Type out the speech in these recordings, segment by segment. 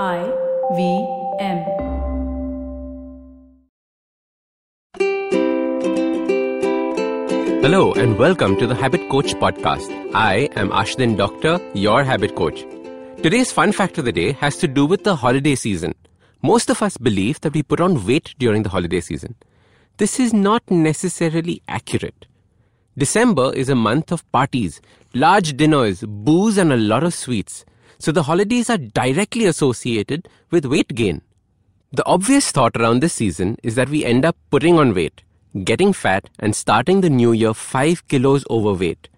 I V M. Hello and welcome to the Habit Coach podcast. I am Ashdin Doctor, your habit coach. Today's fun fact of the day has to do with the holiday season. Most of us believe that we put on weight during the holiday season. This is not necessarily accurate. December is a month of parties, large dinners, booze, and a lot of sweets. So the holidays are directly associated with weight gain. The obvious thought around this season is that we end up putting on weight, getting fat, and starting the new year 5 kilos overweight.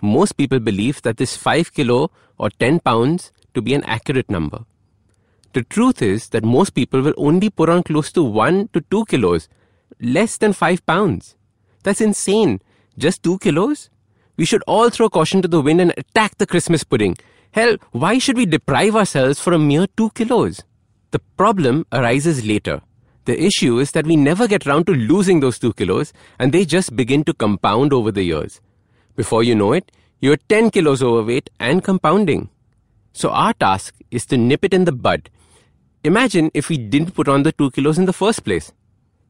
Most people believe that this 5 kilo or 10 pounds to be an accurate number. The truth is that most people will only put on close to 1 to 2 kilos, less than 5 pounds. That's insane. Just 2 kilos? We should all throw caution to the wind and attack the Christmas pudding. Hell, why should we deprive ourselves for a mere 2 kilos? The problem arises later. The issue is that we never get round to losing those 2 kilos and they just begin to compound over the years. Before you know it, you're 10 kilos overweight and compounding. So our task is to nip it in the bud. Imagine if we didn't put on the 2 kilos in the first place.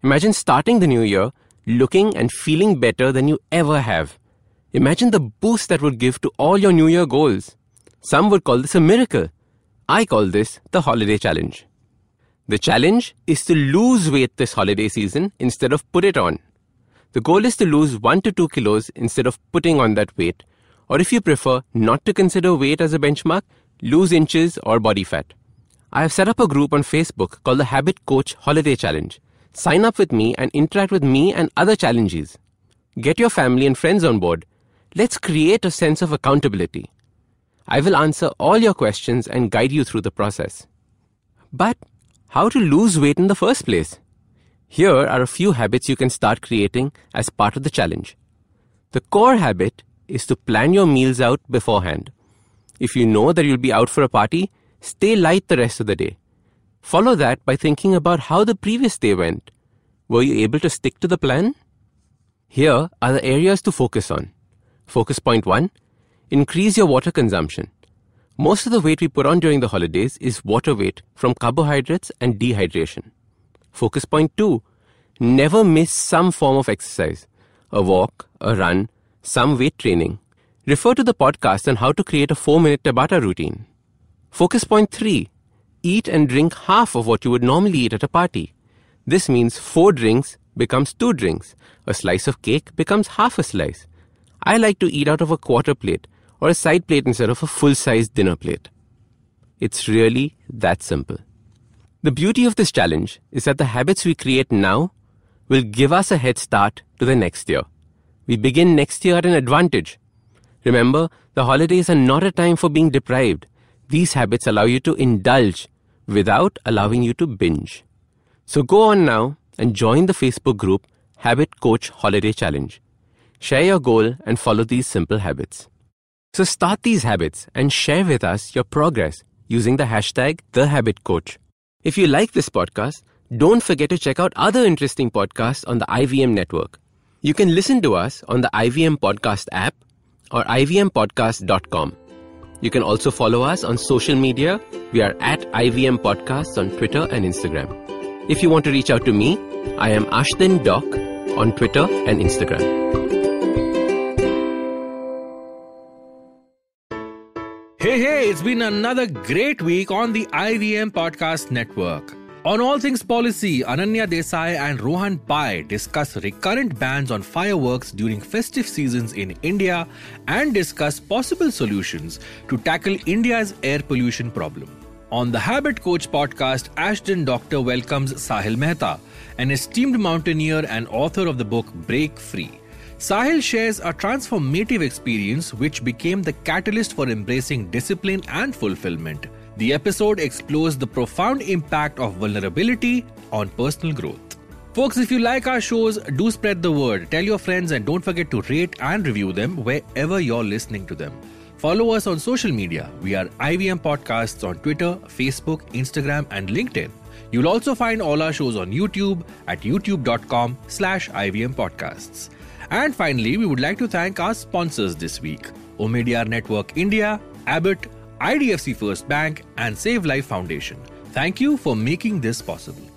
Imagine starting the new year looking and feeling better than you ever have. Imagine the boost that would give to all your new year goals. Some would call this a miracle. I call this the holiday challenge. The challenge is to lose weight this holiday season instead of put it on. The goal is to lose 1 to 2 kilos instead of putting on that weight, or if you prefer not to consider weight as a benchmark, lose inches or body fat. I have set up a group on Facebook called the Habit Coach Holiday Challenge. Sign up with me and interact with me and other challenges. Get your family and friends on board. Let's create a sense of accountability. I will answer all your questions and guide you through the process. But how to lose weight in the first place? Here are a few habits you can start creating as part of the challenge. The core habit is to plan your meals out beforehand. If you know that you'll be out for a party, stay light the rest of the day. Follow that by thinking about how the previous day went. Were you able to stick to the plan? Here are the areas to focus on. Focus point 1 Increase your water consumption. Most of the weight we put on during the holidays is water weight from carbohydrates and dehydration. Focus point 2 Never miss some form of exercise a walk, a run, some weight training. Refer to the podcast on how to create a 4 minute Tabata routine. Focus point 3 Eat and drink half of what you would normally eat at a party. This means 4 drinks becomes 2 drinks. A slice of cake becomes half a slice. I like to eat out of a quarter plate or a side plate instead of a full sized dinner plate. It's really that simple. The beauty of this challenge is that the habits we create now will give us a head start to the next year. We begin next year at an advantage. Remember, the holidays are not a time for being deprived. These habits allow you to indulge without allowing you to binge. So go on now and join the Facebook group Habit Coach Holiday Challenge. Share your goal and follow these simple habits. So start these habits and share with us your progress using the hashtag TheHabitCoach. If you like this podcast, don't forget to check out other interesting podcasts on the IVM network. You can listen to us on the IVM Podcast app or ivmpodcast.com. You can also follow us on social media. We are at IVM Podcasts on Twitter and Instagram. If you want to reach out to me, I am Ashdin Doc on Twitter and Instagram. Hey, hey, it's been another great week on the IVM Podcast Network. On All Things Policy, Ananya Desai and Rohan Pai discuss recurrent bans on fireworks during festive seasons in India and discuss possible solutions to tackle India's air pollution problem. On the Habit Coach podcast, Ashdin Doctor welcomes Sahil Mehta, an esteemed mountaineer and author of the book Break Free. Sahil shares a transformative experience which became the catalyst for embracing discipline and fulfillment. The episode explores the profound impact of vulnerability on personal growth. Folks, if you like our shows, do spread the word. Tell your friends and don't forget to rate and review them wherever you're listening to them. Follow us on social media. We are IVM Podcasts on Twitter, Facebook, Instagram, and LinkedIn. You'll also find all our shows on YouTube at youtube.com slash IVM Podcasts. And finally, we would like to thank our sponsors this week. Omidyar Network India, Abbott, IDFC First Bank, and Save Life Foundation. Thank you for making this possible.